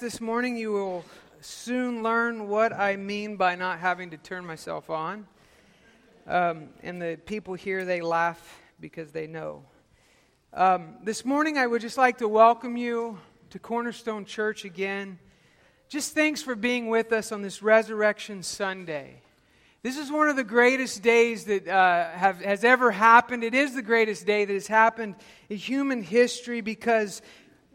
This morning, you will soon learn what I mean by not having to turn myself on. Um, and the people here, they laugh because they know. Um, this morning, I would just like to welcome you to Cornerstone Church again. Just thanks for being with us on this Resurrection Sunday. This is one of the greatest days that uh, have, has ever happened. It is the greatest day that has happened in human history because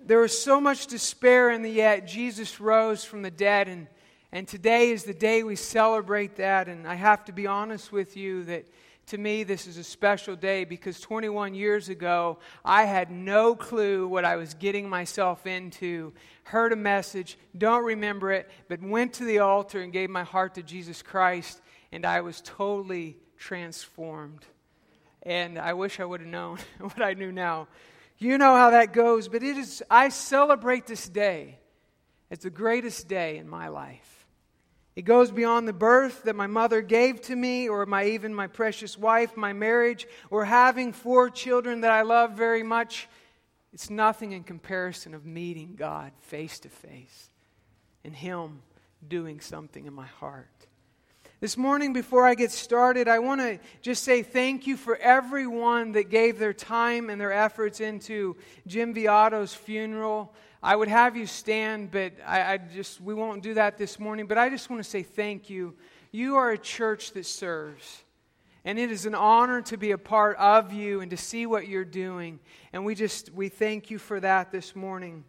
there was so much despair, and yet Jesus rose from the dead. And, and today is the day we celebrate that. And I have to be honest with you that to me, this is a special day because 21 years ago, I had no clue what I was getting myself into. Heard a message, don't remember it, but went to the altar and gave my heart to Jesus Christ, and I was totally transformed. And I wish I would have known what I knew now. You know how that goes, but it is, I celebrate this day as the greatest day in my life. It goes beyond the birth that my mother gave to me, or my, even my precious wife, my marriage, or having four children that I love very much. It's nothing in comparison of meeting God face to face and Him doing something in my heart. This morning, before I get started, I want to just say thank you for everyone that gave their time and their efforts into Jim Viato's funeral. I would have you stand, but I, I, just we won't do that this morning. But I just want to say thank you. You are a church that serves. And it is an honor to be a part of you and to see what you're doing. And we just we thank you for that this morning.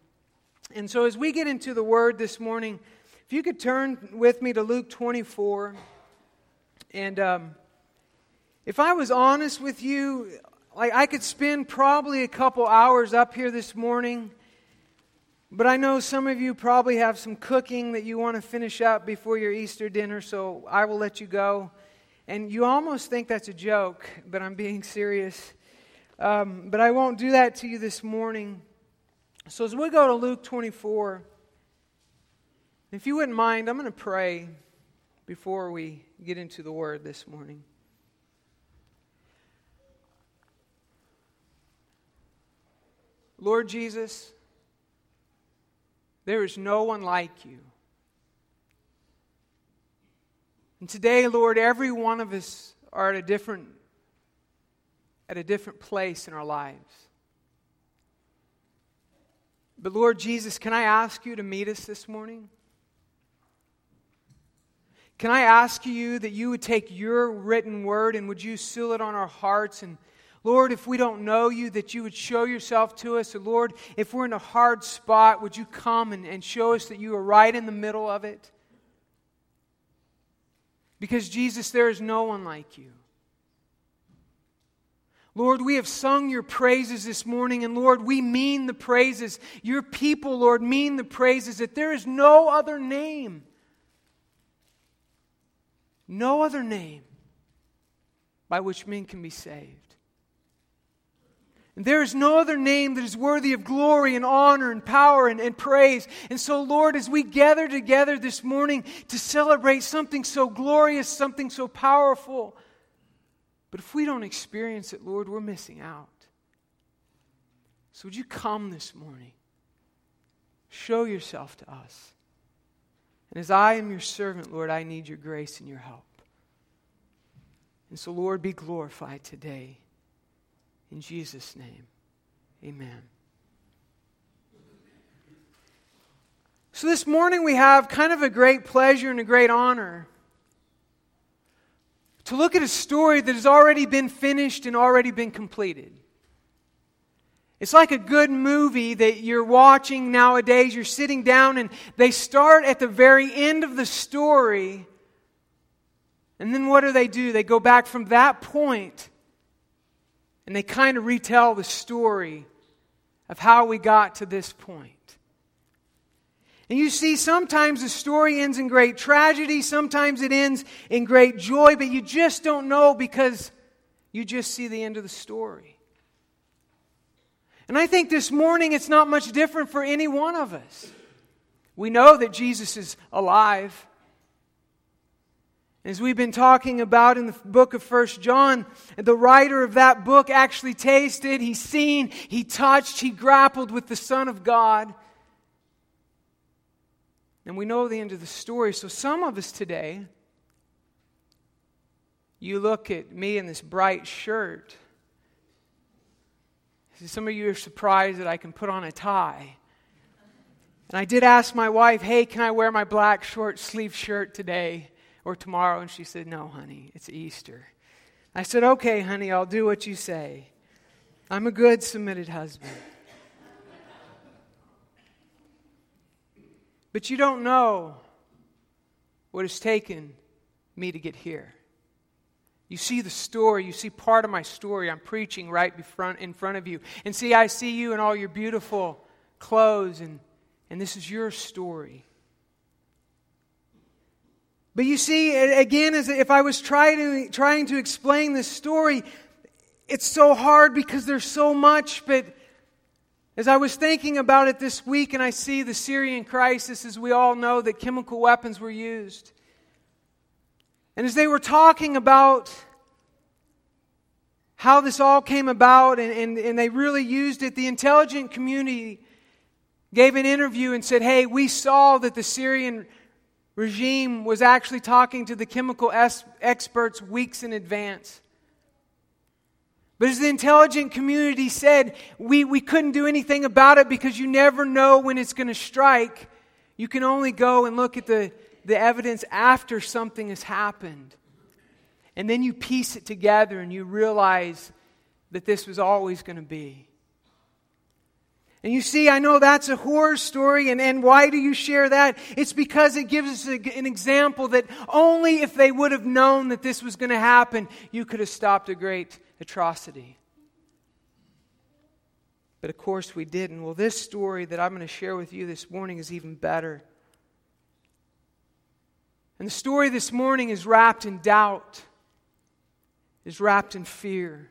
And so as we get into the word this morning, if you could turn with me to Luke 24. And um, if I was honest with you, like I could spend probably a couple hours up here this morning. But I know some of you probably have some cooking that you want to finish up before your Easter dinner, so I will let you go. And you almost think that's a joke, but I'm being serious. Um, but I won't do that to you this morning. So as we go to Luke 24, if you wouldn't mind, I'm going to pray before we get into the word this morning. Lord Jesus, there is no one like you. And today, Lord, every one of us are at a different at a different place in our lives. But Lord Jesus, can I ask you to meet us this morning? Can I ask you that you would take your written word and would you seal it on our hearts? And Lord, if we don't know you, that you would show yourself to us. And Lord, if we're in a hard spot, would you come and, and show us that you are right in the middle of it? Because, Jesus, there is no one like you. Lord, we have sung your praises this morning, and Lord, we mean the praises. Your people, Lord, mean the praises that there is no other name no other name by which men can be saved. And there is no other name that is worthy of glory and honor and power and, and praise. And so, Lord, as we gather together this morning to celebrate something so glorious, something so powerful, but if we don't experience it, Lord, we're missing out. So, would you come this morning? Show yourself to us. And as I am your servant, Lord, I need your grace and your help. And so, Lord, be glorified today. In Jesus' name, amen. So, this morning we have kind of a great pleasure and a great honor to look at a story that has already been finished and already been completed. It's like a good movie that you're watching nowadays. You're sitting down and they start at the very end of the story. And then what do they do? They go back from that point and they kind of retell the story of how we got to this point. And you see, sometimes the story ends in great tragedy, sometimes it ends in great joy, but you just don't know because you just see the end of the story. And I think this morning it's not much different for any one of us. We know that Jesus is alive. As we've been talking about in the book of First John, the writer of that book actually tasted, he's seen, he touched, he grappled with the Son of God. And we know the end of the story. So some of us today, you look at me in this bright shirt. Some of you are surprised that I can put on a tie. And I did ask my wife, hey, can I wear my black short sleeve shirt today or tomorrow? And she said, no, honey, it's Easter. I said, okay, honey, I'll do what you say. I'm a good submitted husband. But you don't know what has taken me to get here. You see the story, you see part of my story. I'm preaching right in front of you. And see, I see you in all your beautiful clothes, and, and this is your story. But you see, again, as if I was trying to, trying to explain this story, it's so hard because there's so much, but as I was thinking about it this week, and I see the Syrian crisis, as we all know, that chemical weapons were used. And as they were talking about how this all came about, and, and, and they really used it, the intelligent community gave an interview and said, Hey, we saw that the Syrian regime was actually talking to the chemical es- experts weeks in advance. But as the intelligent community said, we, we couldn't do anything about it because you never know when it's going to strike. You can only go and look at the, the evidence after something has happened. And then you piece it together and you realize that this was always going to be. And you see, I know that's a horror story, and, and why do you share that? It's because it gives us a, an example that only if they would have known that this was going to happen, you could have stopped a great atrocity. But of course, we didn't. Well, this story that I'm going to share with you this morning is even better. And the story this morning is wrapped in doubt, is wrapped in fear.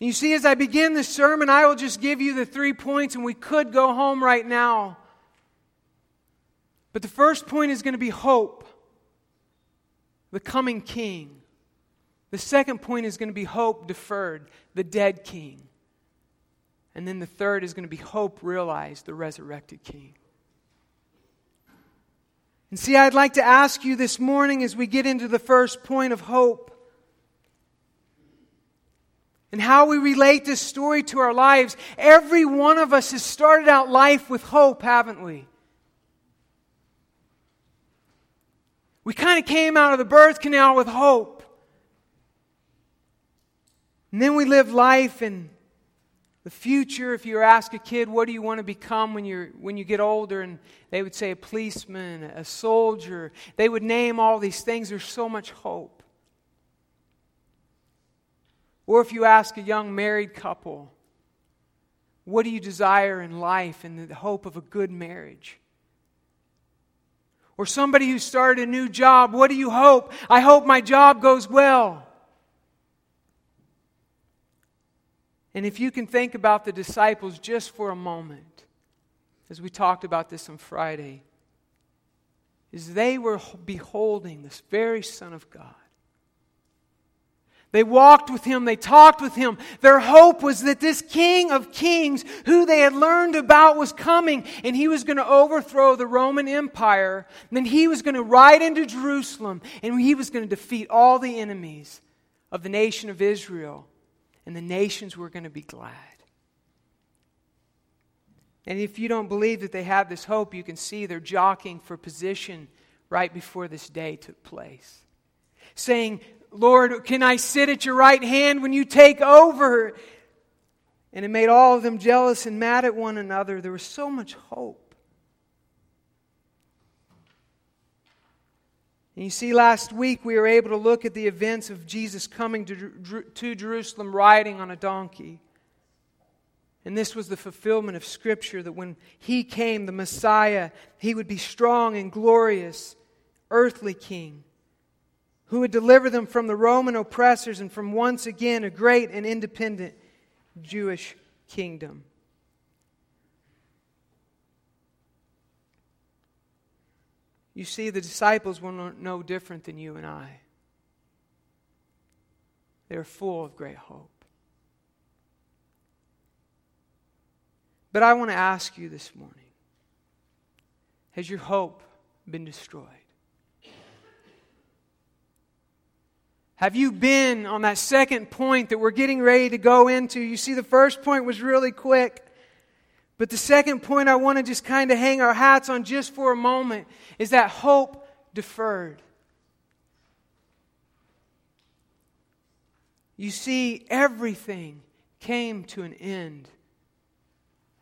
And you see, as I begin this sermon, I will just give you the three points, and we could go home right now. But the first point is going to be hope, the coming king. The second point is going to be hope deferred, the dead king. And then the third is going to be hope realized, the resurrected king. And see, I'd like to ask you this morning as we get into the first point of hope and how we relate this story to our lives. Every one of us has started out life with hope, haven't we? We kind of came out of the birth canal with hope. And then we live life in the future. If you ask a kid, what do you want to become when, you're, when you get older? And they would say a policeman, a soldier. They would name all these things. There's so much hope. Or if you ask a young married couple, what do you desire in life and the hope of a good marriage? Or somebody who started a new job, what do you hope? I hope my job goes well. And if you can think about the disciples just for a moment, as we talked about this on Friday, is they were beholding this very Son of God. They walked with him, they talked with him. Their hope was that this King of Kings, who they had learned about, was coming and he was going to overthrow the Roman Empire. And then he was going to ride into Jerusalem and he was going to defeat all the enemies of the nation of Israel and the nations were going to be glad. And if you don't believe that they have this hope, you can see they're jockeying for position right before this day took place. Saying, Lord, can I sit at your right hand when you take over? And it made all of them jealous and mad at one another. There was so much hope. And you see, last week we were able to look at the events of Jesus coming to, to Jerusalem riding on a donkey. And this was the fulfillment of Scripture that when He came, the Messiah, He would be strong and glorious, earthly King, who would deliver them from the Roman oppressors and from once again a great and independent Jewish kingdom. You see, the disciples were no different than you and I. They're full of great hope. But I want to ask you this morning Has your hope been destroyed? Have you been on that second point that we're getting ready to go into? You see, the first point was really quick. But the second point I want to just kind of hang our hats on just for a moment is that hope deferred. You see, everything came to an end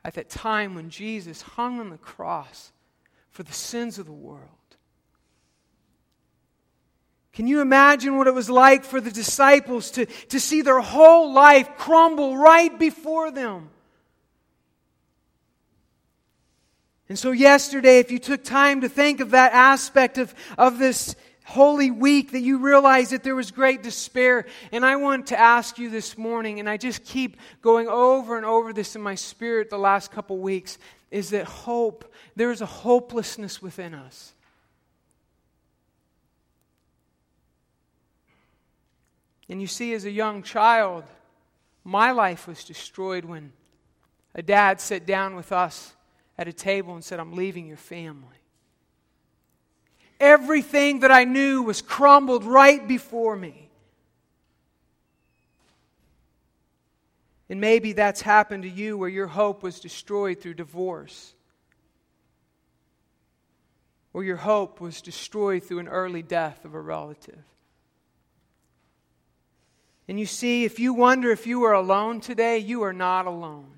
at that time when Jesus hung on the cross for the sins of the world. Can you imagine what it was like for the disciples to, to see their whole life crumble right before them? And so, yesterday, if you took time to think of that aspect of, of this Holy Week, that you realized that there was great despair. And I want to ask you this morning, and I just keep going over and over this in my spirit the last couple weeks, is that hope, there is a hopelessness within us. And you see, as a young child, my life was destroyed when a dad sat down with us at a table and said, I'm leaving your family. Everything that I knew was crumbled right before me. And maybe that's happened to you where your hope was destroyed through divorce, or your hope was destroyed through an early death of a relative. And you see, if you wonder if you are alone today, you are not alone.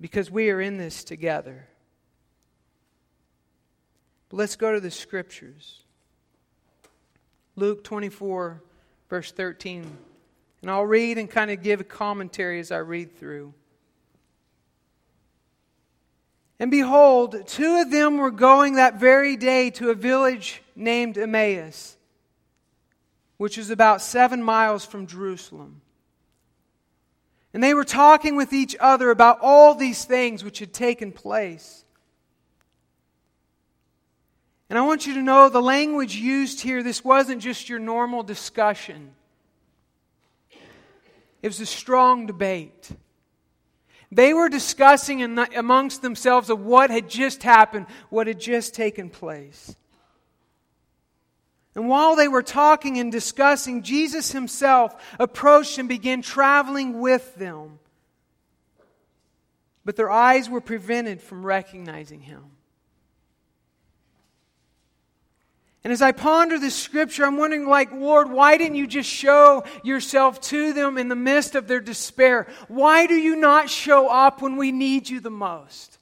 Because we are in this together. But let's go to the scriptures. Luke 24, verse 13. And I'll read and kind of give a commentary as I read through. And behold, two of them were going that very day to a village named Emmaus which is about seven miles from Jerusalem. And they were talking with each other about all these things which had taken place. And I want you to know the language used here, this wasn't just your normal discussion, it was a strong debate. They were discussing amongst themselves of what had just happened, what had just taken place. And while they were talking and discussing, Jesus himself approached and began traveling with them. But their eyes were prevented from recognizing him. And as I ponder this scripture, I'm wondering, like, Lord, why didn't you just show yourself to them in the midst of their despair? Why do you not show up when we need you the most?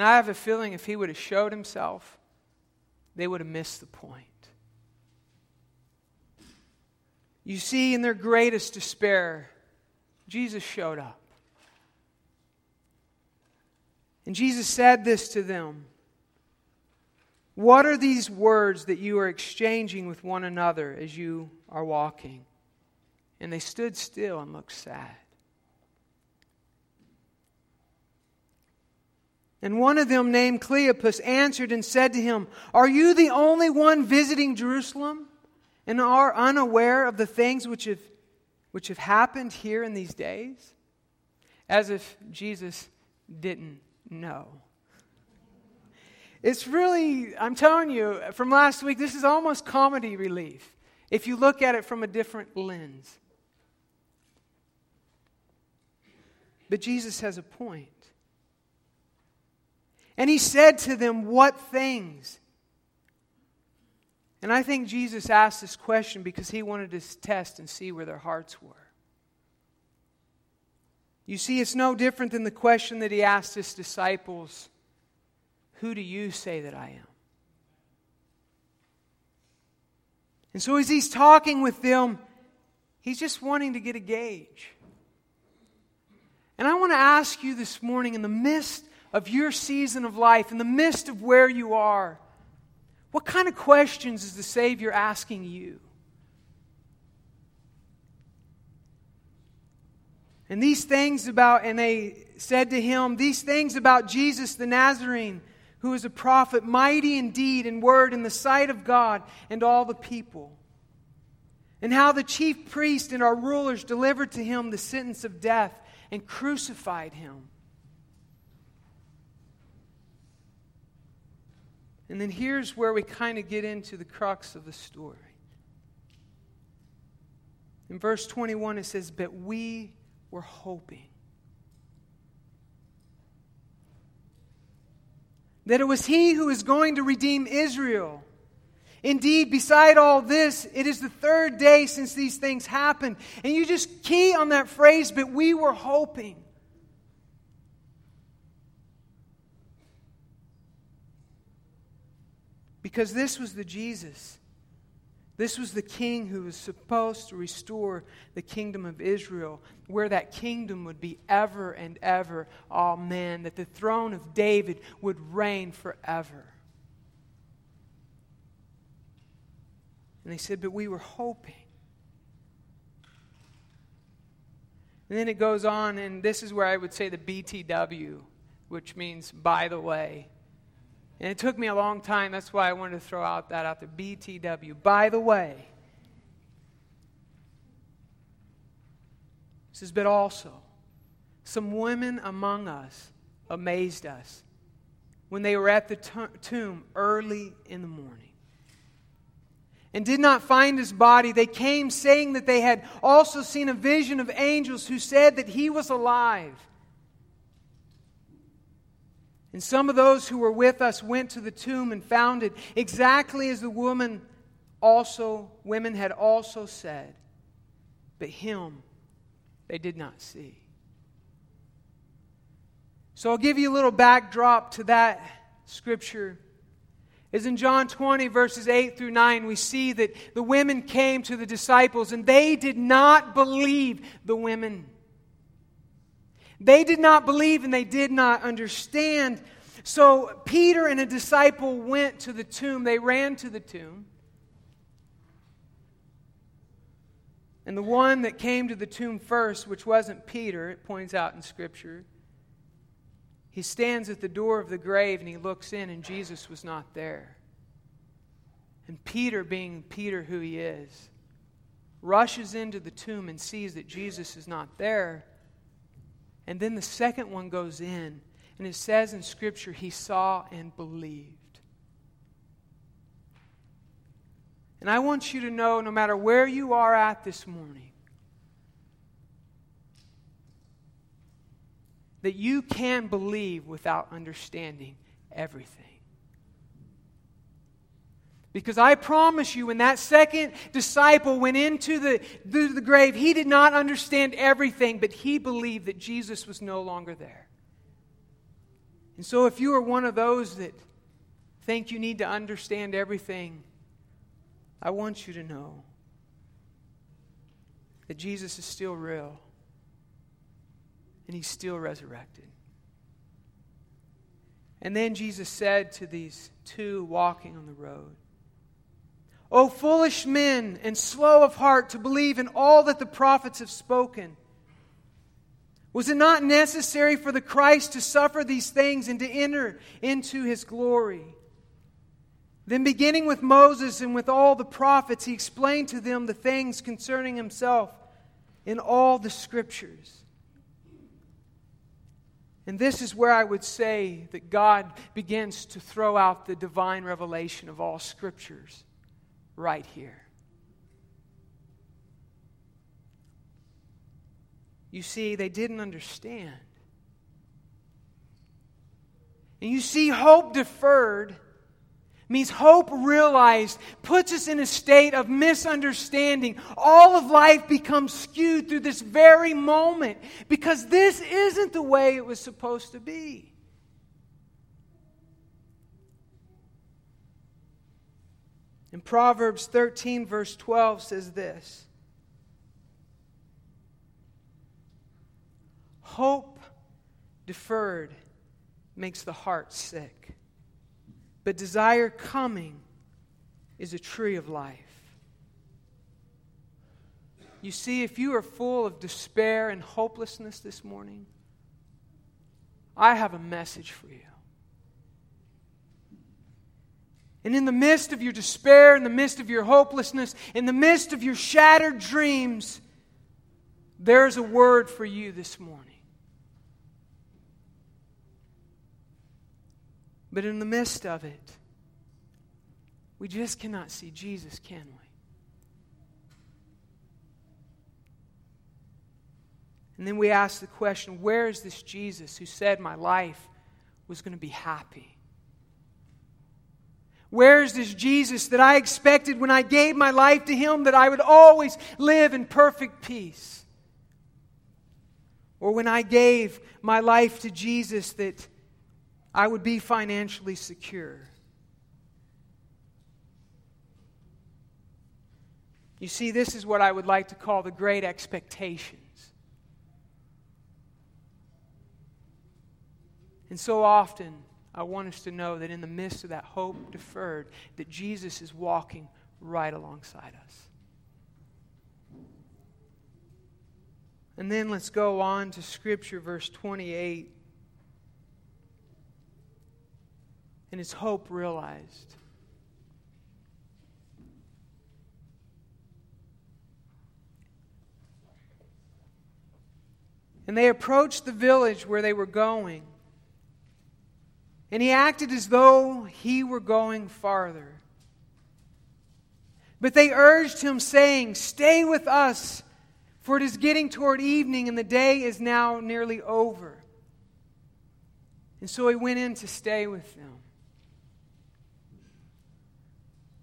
And I have a feeling if he would have showed himself, they would have missed the point. You see, in their greatest despair, Jesus showed up. And Jesus said this to them What are these words that you are exchanging with one another as you are walking? And they stood still and looked sad. And one of them, named Cleopas, answered and said to him, Are you the only one visiting Jerusalem and are unaware of the things which have, which have happened here in these days? As if Jesus didn't know. It's really, I'm telling you, from last week, this is almost comedy relief if you look at it from a different lens. But Jesus has a point. And he said to them, What things? And I think Jesus asked this question because he wanted to test and see where their hearts were. You see, it's no different than the question that he asked his disciples Who do you say that I am? And so, as he's talking with them, he's just wanting to get a gauge. And I want to ask you this morning, in the midst of your season of life, in the midst of where you are, what kind of questions is the Savior asking you? And these things about, and they said to him, these things about Jesus the Nazarene, who is a prophet, mighty indeed in deed and word in the sight of God and all the people. and how the chief priest and our rulers delivered to him the sentence of death and crucified him. And then here's where we kind of get into the crux of the story. In verse 21, it says, But we were hoping that it was He who is going to redeem Israel. Indeed, beside all this, it is the third day since these things happened. And you just key on that phrase, but we were hoping. Because this was the Jesus. This was the king who was supposed to restore the kingdom of Israel, where that kingdom would be ever and ever. Amen. That the throne of David would reign forever. And they said, But we were hoping. And then it goes on, and this is where I would say the BTW, which means by the way. And it took me a long time. That's why I wanted to throw out that out there. BTW. By the way. says, but also, some women among us amazed us when they were at the t- tomb early in the morning and did not find his body, they came saying that they had also seen a vision of angels who said that he was alive. And some of those who were with us went to the tomb and found it exactly as the woman also women had also said, but him they did not see. So I'll give you a little backdrop to that scripture is in John 20, verses 8 through 9, we see that the women came to the disciples and they did not believe the women. They did not believe and they did not understand. So Peter and a disciple went to the tomb. They ran to the tomb. And the one that came to the tomb first, which wasn't Peter, it points out in Scripture, he stands at the door of the grave and he looks in, and Jesus was not there. And Peter, being Peter who he is, rushes into the tomb and sees that Jesus is not there. And then the second one goes in, and it says in Scripture, he saw and believed. And I want you to know no matter where you are at this morning, that you can believe without understanding everything. Because I promise you, when that second disciple went into the, the, the, grave, he did not understand everything, but he believed that Jesus was no longer there. And so, if you are one of those that think you need to understand everything, I want you to know that Jesus is still real and he's still resurrected. And then Jesus said to these two walking on the road, O foolish men and slow of heart to believe in all that the prophets have spoken. Was it not necessary for the Christ to suffer these things and to enter into his glory? Then, beginning with Moses and with all the prophets, he explained to them the things concerning himself in all the scriptures. And this is where I would say that God begins to throw out the divine revelation of all scriptures right here. You see, they didn't understand. And you see, hope deferred means hope realized puts us in a state of misunderstanding. All of life becomes skewed through this very moment because this isn't the way it was supposed to be. In Proverbs 13, verse 12, says this Hope deferred makes the heart sick but desire coming is a tree of life. You see, if you are full of despair and hopelessness this morning, I have a message for you. And in the midst of your despair, in the midst of your hopelessness, in the midst of your shattered dreams, there's a word for you this morning. But in the midst of it, we just cannot see Jesus, can we? And then we ask the question where is this Jesus who said my life was going to be happy? Where is this Jesus that I expected when I gave my life to Him that I would always live in perfect peace? Or when I gave my life to Jesus that I would be financially secure? You see, this is what I would like to call the great expectations. And so often, I want us to know that in the midst of that hope deferred, that Jesus is walking right alongside us. And then let's go on to Scripture, verse 28. And it's hope realized. And they approached the village where they were going. And he acted as though he were going farther. But they urged him, saying, Stay with us, for it is getting toward evening, and the day is now nearly over. And so he went in to stay with them.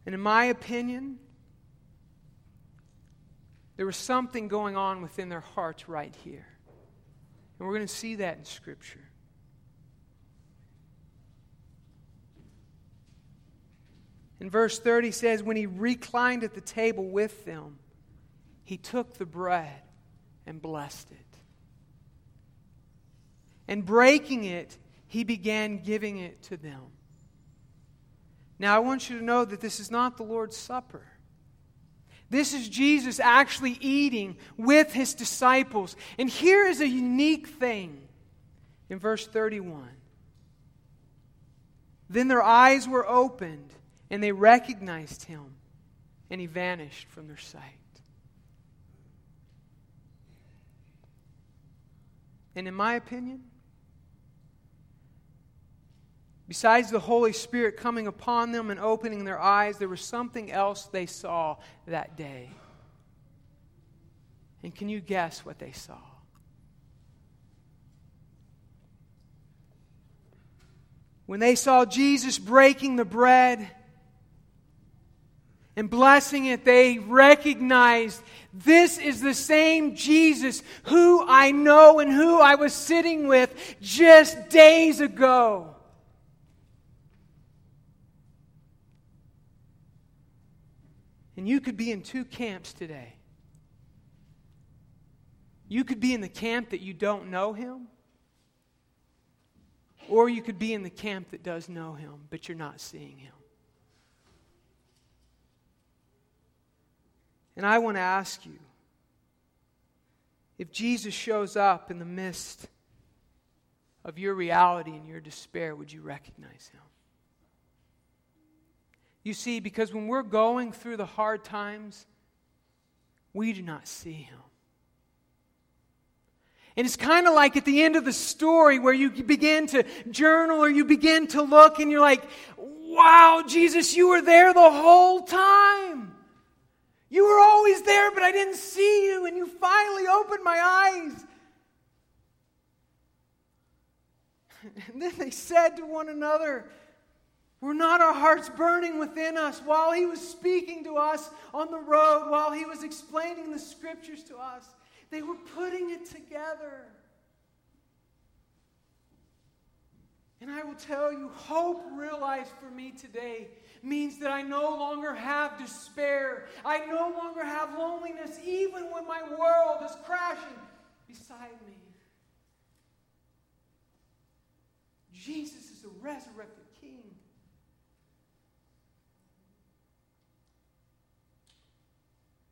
And in my opinion, there was something going on within their hearts right here. And we're going to see that in Scripture. In verse 30 says, When he reclined at the table with them, he took the bread and blessed it. And breaking it, he began giving it to them. Now, I want you to know that this is not the Lord's Supper. This is Jesus actually eating with his disciples. And here is a unique thing in verse 31. Then their eyes were opened and they recognized him, and he vanished from their sight. And in my opinion, besides the Holy Spirit coming upon them and opening their eyes, there was something else they saw that day. And can you guess what they saw? When they saw Jesus breaking the bread, and blessing it, they recognized this is the same Jesus who I know and who I was sitting with just days ago. And you could be in two camps today. You could be in the camp that you don't know him, or you could be in the camp that does know him, but you're not seeing him. And I want to ask you if Jesus shows up in the midst of your reality and your despair, would you recognize him? You see, because when we're going through the hard times, we do not see him. And it's kind of like at the end of the story where you begin to journal or you begin to look and you're like, wow, Jesus, you were there the whole time. You were always there, but I didn't see you, and you finally opened my eyes. And then they said to one another, Were not our hearts burning within us while he was speaking to us on the road, while he was explaining the scriptures to us? They were putting it together. And I will tell you, hope realized for me today means that I no longer have despair. I no longer have loneliness, even when my world is crashing beside me. Jesus is the resurrected King.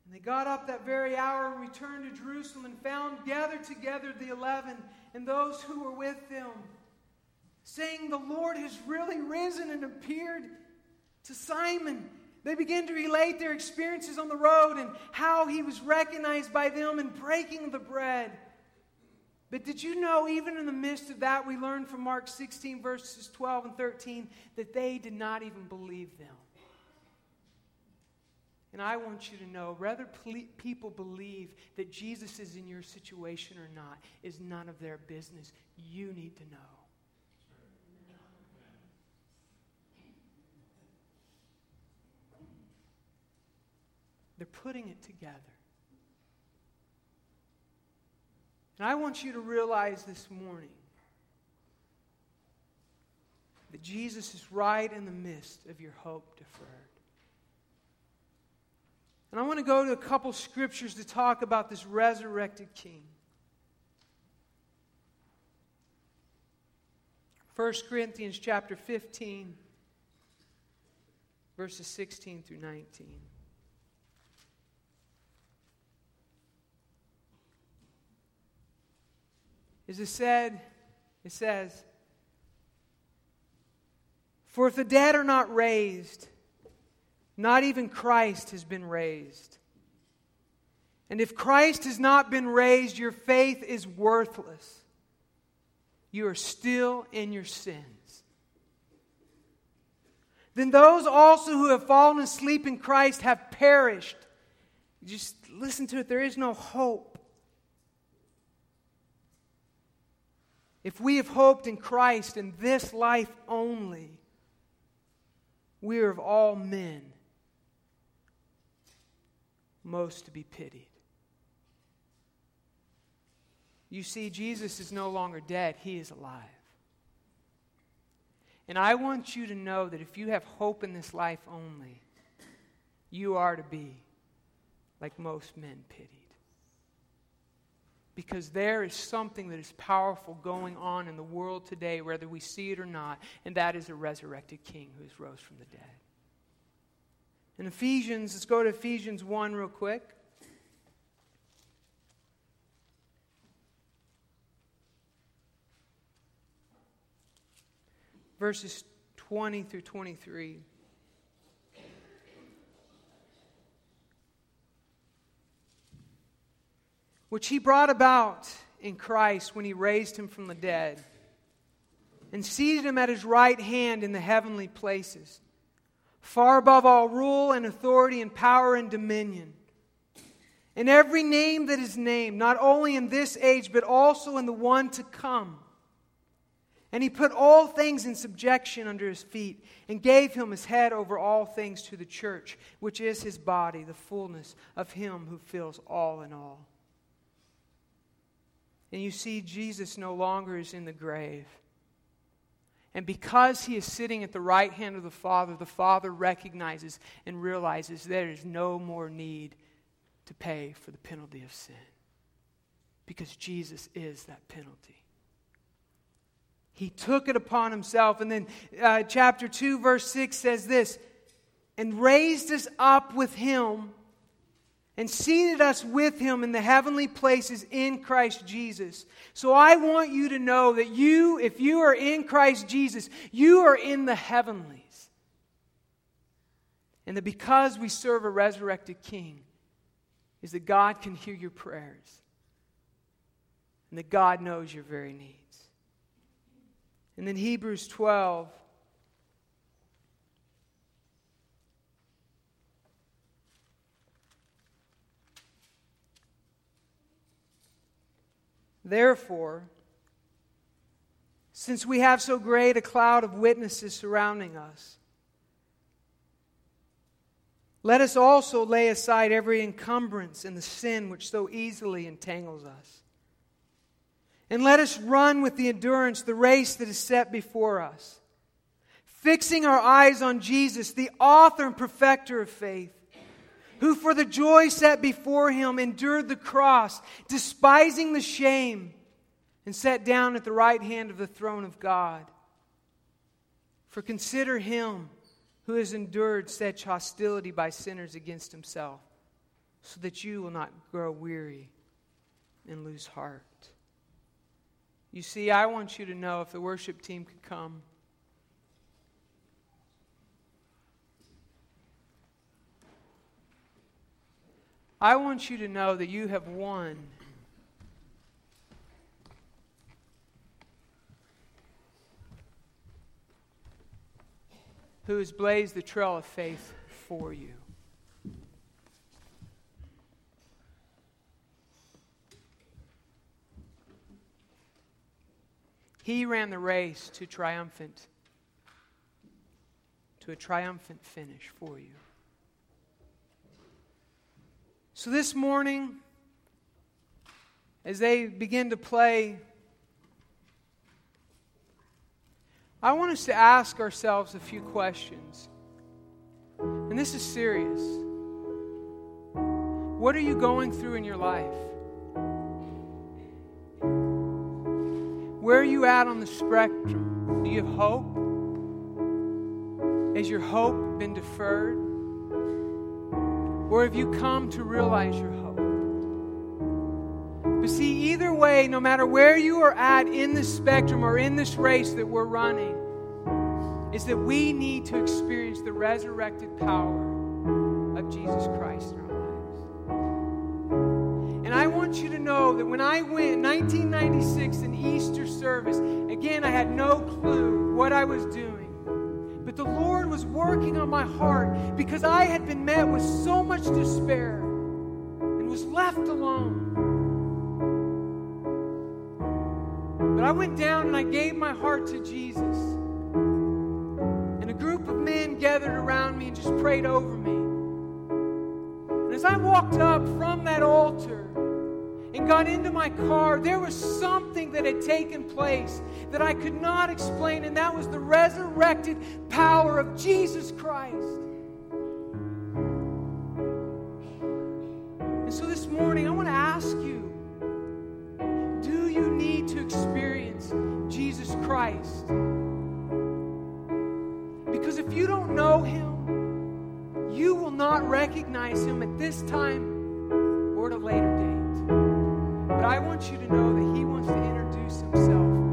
And they got up that very hour and returned to Jerusalem and found gathered together the eleven and those who were with them, saying, The Lord has really risen and appeared to Simon. They began to relate their experiences on the road and how he was recognized by them in breaking the bread. But did you know, even in the midst of that, we learned from Mark 16, verses 12 and 13, that they did not even believe them. And I want you to know whether people believe that Jesus is in your situation or not is none of their business. You need to know. They're putting it together. And I want you to realize this morning that Jesus is right in the midst of your hope deferred. And I want to go to a couple scriptures to talk about this resurrected king. 1 Corinthians chapter 15 verses 16 through 19. Is it said, it says, For if the dead are not raised, not even Christ has been raised. And if Christ has not been raised, your faith is worthless. You are still in your sins. Then those also who have fallen asleep in Christ have perished. Just listen to it. There is no hope. If we have hoped in Christ in this life only, we are of all men most to be pitied. You see, Jesus is no longer dead, he is alive. And I want you to know that if you have hope in this life only, you are to be like most men pitied because there is something that is powerful going on in the world today, whether we see it or not, and that is a resurrected King who has rose from the dead. In Ephesians, let's go to Ephesians 1 real quick. Verses 20 through 23. Which he brought about in Christ when he raised him from the dead and seated him at his right hand in the heavenly places, far above all rule and authority and power and dominion. In every name that is named, not only in this age, but also in the one to come. And he put all things in subjection under his feet, and gave him his head over all things to the church, which is his body, the fullness of him who fills all in all. And you see, Jesus no longer is in the grave. And because he is sitting at the right hand of the Father, the Father recognizes and realizes there is no more need to pay for the penalty of sin. Because Jesus is that penalty. He took it upon himself. And then uh, chapter 2, verse 6 says this and raised us up with him and seated us with him in the heavenly places in Christ Jesus. So I want you to know that you, if you are in Christ Jesus, you are in the heavenlies. And that because we serve a resurrected King, is that God can hear your prayers. And that God knows your very needs. And then Hebrews 12 Therefore, since we have so great a cloud of witnesses surrounding us, let us also lay aside every encumbrance and the sin which so easily entangles us. And let us run with the endurance the race that is set before us, fixing our eyes on Jesus, the author and perfecter of faith who for the joy set before him endured the cross, despising the shame, and sat down at the right hand of the throne of God. For consider him who has endured such hostility by sinners against himself, so that you will not grow weary and lose heart. You see, I want you to know if the worship team could come. I want you to know that you have won. Who has blazed the trail of faith for you. He ran the race to triumphant to a triumphant finish for you. So this morning as they begin to play I want us to ask ourselves a few questions. And this is serious. What are you going through in your life? Where are you at on the spectrum? Do you have hope? Has your hope been deferred? Or have you come to realize your hope? But see, either way, no matter where you are at in the spectrum or in this race that we're running, is that we need to experience the resurrected power of Jesus Christ in our lives. and I want you to know that when I went in 1996 in Easter service, again, I had no clue what I was doing. But the Lord was working on my heart because I had been met with so much despair and was left alone. But I went down and I gave my heart to Jesus. And a group of men gathered around me and just prayed over me. And as I walked up from that altar, and got into my car, there was something that had taken place that I could not explain, and that was the resurrected power of Jesus Christ. And so this morning, I want to ask you do you need to experience Jesus Christ? Because if you don't know Him, you will not recognize Him at this time or at a later date. But I want you to know that He wants to introduce Himself